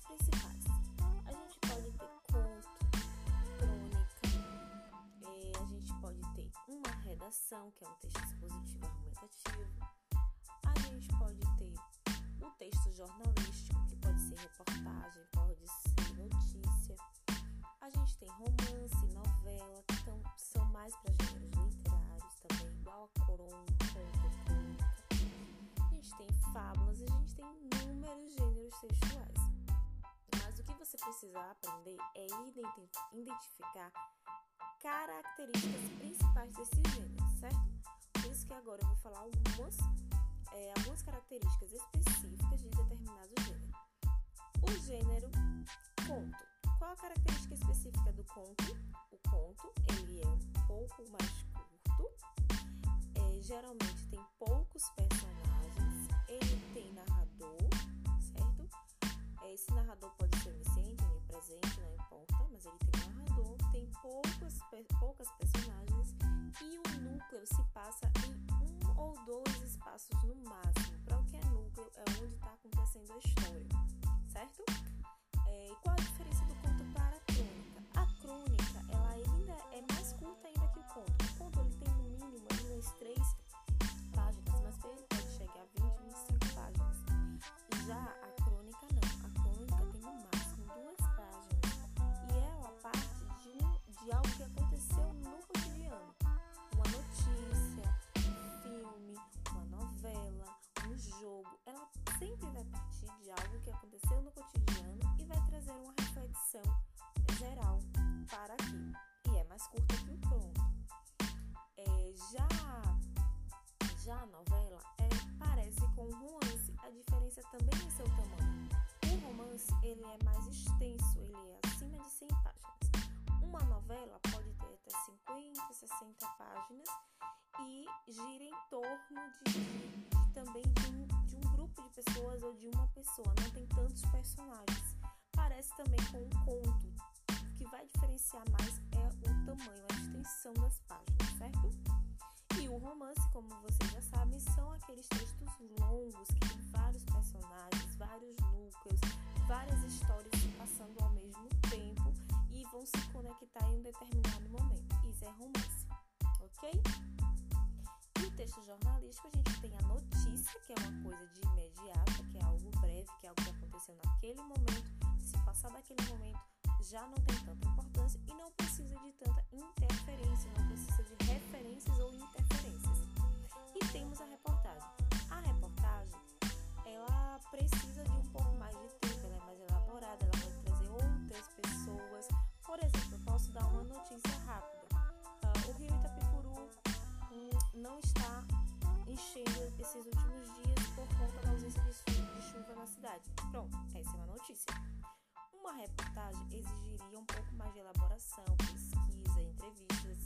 principais. A gente pode ter conto, crônica, eh, a gente pode ter uma redação, que é um texto expositivo argumentativo, a gente pode ter um texto jornalístico, que pode ser reportagem, pode ser notícia. A gente tem romance, novela, que são mais para gêneros literários também, igual a crônica. A gente tem fábulas, a gente tem inúmeros gêneros textuais. Você precisa aprender é identificar características principais desses gêneros, certo? Por isso que agora eu vou falar algumas, é, algumas características específicas de determinado gênero. O gênero conto. Qual a característica específica do conto? O conto ele é um pouco mais curto, é, geralmente tem poucos poucas, personagens e o núcleo se passa em um ou dois espaços no máximo. Para o que é núcleo, é onde está acontecendo a história, certo? É, e qual a diferença do conto para a crônica? A crônica, ela ainda é mais curta ainda que o conto. O conto ele tem no mínimo umas três curta que o conto. É, já, já a novela é, parece com um romance. A diferença também é seu tamanho. O romance ele é mais extenso, ele é acima de 100 páginas. Uma novela pode ter até 50, 60 páginas e gira em torno de, de, também de um, de um grupo de pessoas ou de uma pessoa. Não tem tantos personagens. Parece também com um conto. O que vai diferenciar mais o tamanho, a extensão das páginas, certo? E o romance, como vocês já sabem, são aqueles textos longos que tem vários personagens, vários núcleos, várias histórias se passando ao mesmo tempo e vão se conectar em um determinado momento. Isso é romance, ok? No texto jornalístico, a gente tem a notícia, que é uma coisa de imediata, que é algo breve, que é algo que aconteceu naquele momento. Se passar daquele momento, já não tem tanta importância e não precisa de tanta interferência, não precisa de referências ou interferências. E temos a reportagem. A reportagem, ela precisa de um pouco mais de tempo, reportagem exigiria um pouco mais de elaboração, pesquisa, entrevistas.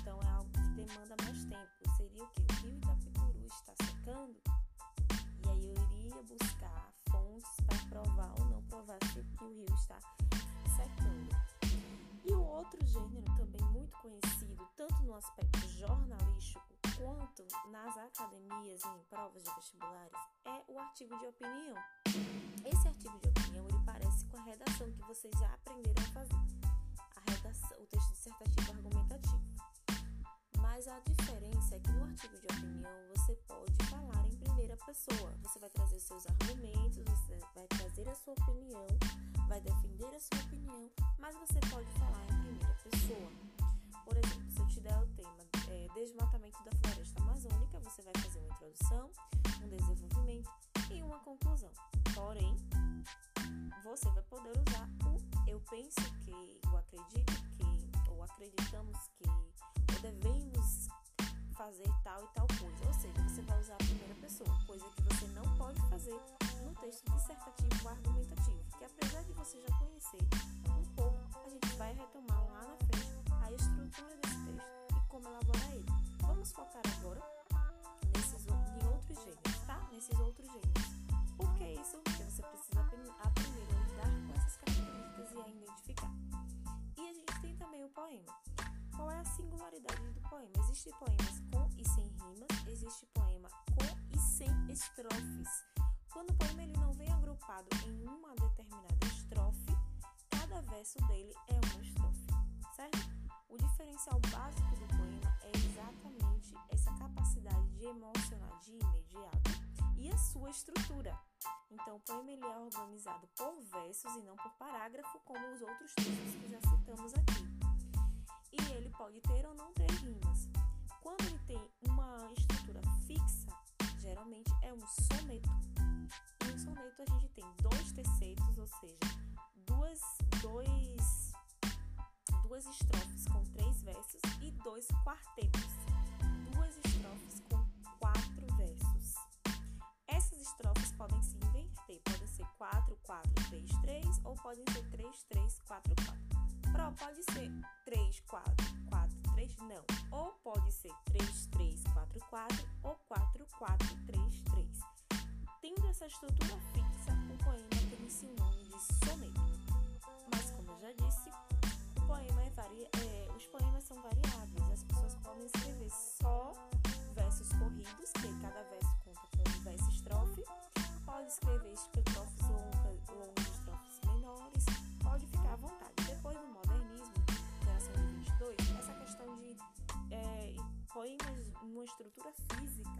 Então é algo que demanda mais tempo. Seria o que? O rio Itapicuru está secando? E aí eu iria buscar fontes para provar ou não provar se o rio está secando. E o outro gênero também muito conhecido, tanto no aspecto jornalístico quanto nas academias e em provas de vestibulares, é o artigo de opinião. Esse artigo de opinião ele vocês já aprenderam a fazer, a redação, o texto dissertativo argumentativo. Mas a diferença é que no artigo de opinião você pode falar em primeira pessoa. Você vai trazer seus argumentos, você vai trazer a sua opinião, vai defender a sua opinião, mas você pode falar em primeira pessoa. Por exemplo, se eu te der o tema é, desmatamento da floresta amazônica, você vai fazer uma introdução, um desenvolvimento e uma conclusão. Porém, você vai poder usar o eu penso que, eu acredito que, ou acreditamos que, ou devemos fazer tal e tal coisa. Ou seja, você vai usar a primeira pessoa, coisa que você não pode fazer no texto dissertativo argumentativo, que apesar de você já conhecer um pouco, a gente vai retomar lá na frente a estrutura desse texto e como elaborar ele. Vamos focar agora nesses, em outros gêneros, tá? Nesses outros gêneros. Por que isso? Porque você precisa aprender a singularidade do poema? Existem poemas com e sem rimas, existe poema com e sem estrofes. Quando o poema ele não vem agrupado em uma determinada estrofe, cada verso dele é uma estrofe, certo? O diferencial básico do poema é exatamente essa capacidade de emocionar de imediato e a sua estrutura. Então, o poema ele é organizado por versos e não por parágrafo, como os outros textos que já citamos aqui. E ele pode ter ou não ter rimas. Quando ele tem uma estrutura fixa, geralmente é um soneto. E no soneto a gente tem dois terceiros, ou seja, duas, dois, duas estrofes com três versos e dois quartetos, duas estrofes com quatro versos. Essas estrofes podem se inverter, podem ser 4, 4, 3, 3 ou podem ser 3, 3, 4, 4. Pro, pode ser 3, 4, 4, 3, não. Ou pode ser 3, 3, 4, 4 ou 4, 4, 3, 3. Tendo essa estrutura fixa, o poema tem-se o nome de soneto. Mas, como eu já disse, o poema é vari... É, os poemas são variáveis. As pessoas podem escrever estrutura física,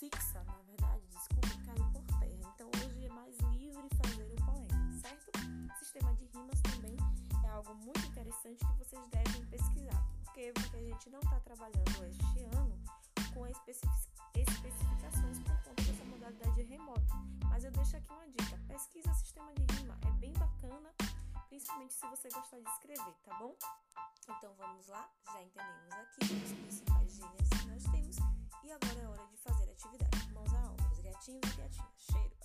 fixa, na verdade, desculpa, caiu por terra. Então hoje é mais livre fazer o poema, certo? Sistema de rimas também é algo muito interessante que vocês devem pesquisar. Por quê? Porque a gente não está trabalhando este ano com especificações por conta dessa modalidade remota. Mas eu deixo aqui uma dica: pesquisa sistema de rima, é bem bacana, principalmente se você gostar de escrever, tá bom? Então vamos lá, já entendemos aqui os principais gêneros que nós temos e agora é hora de fazer atividade. Mãos à obra, gatinhos e gatinhas.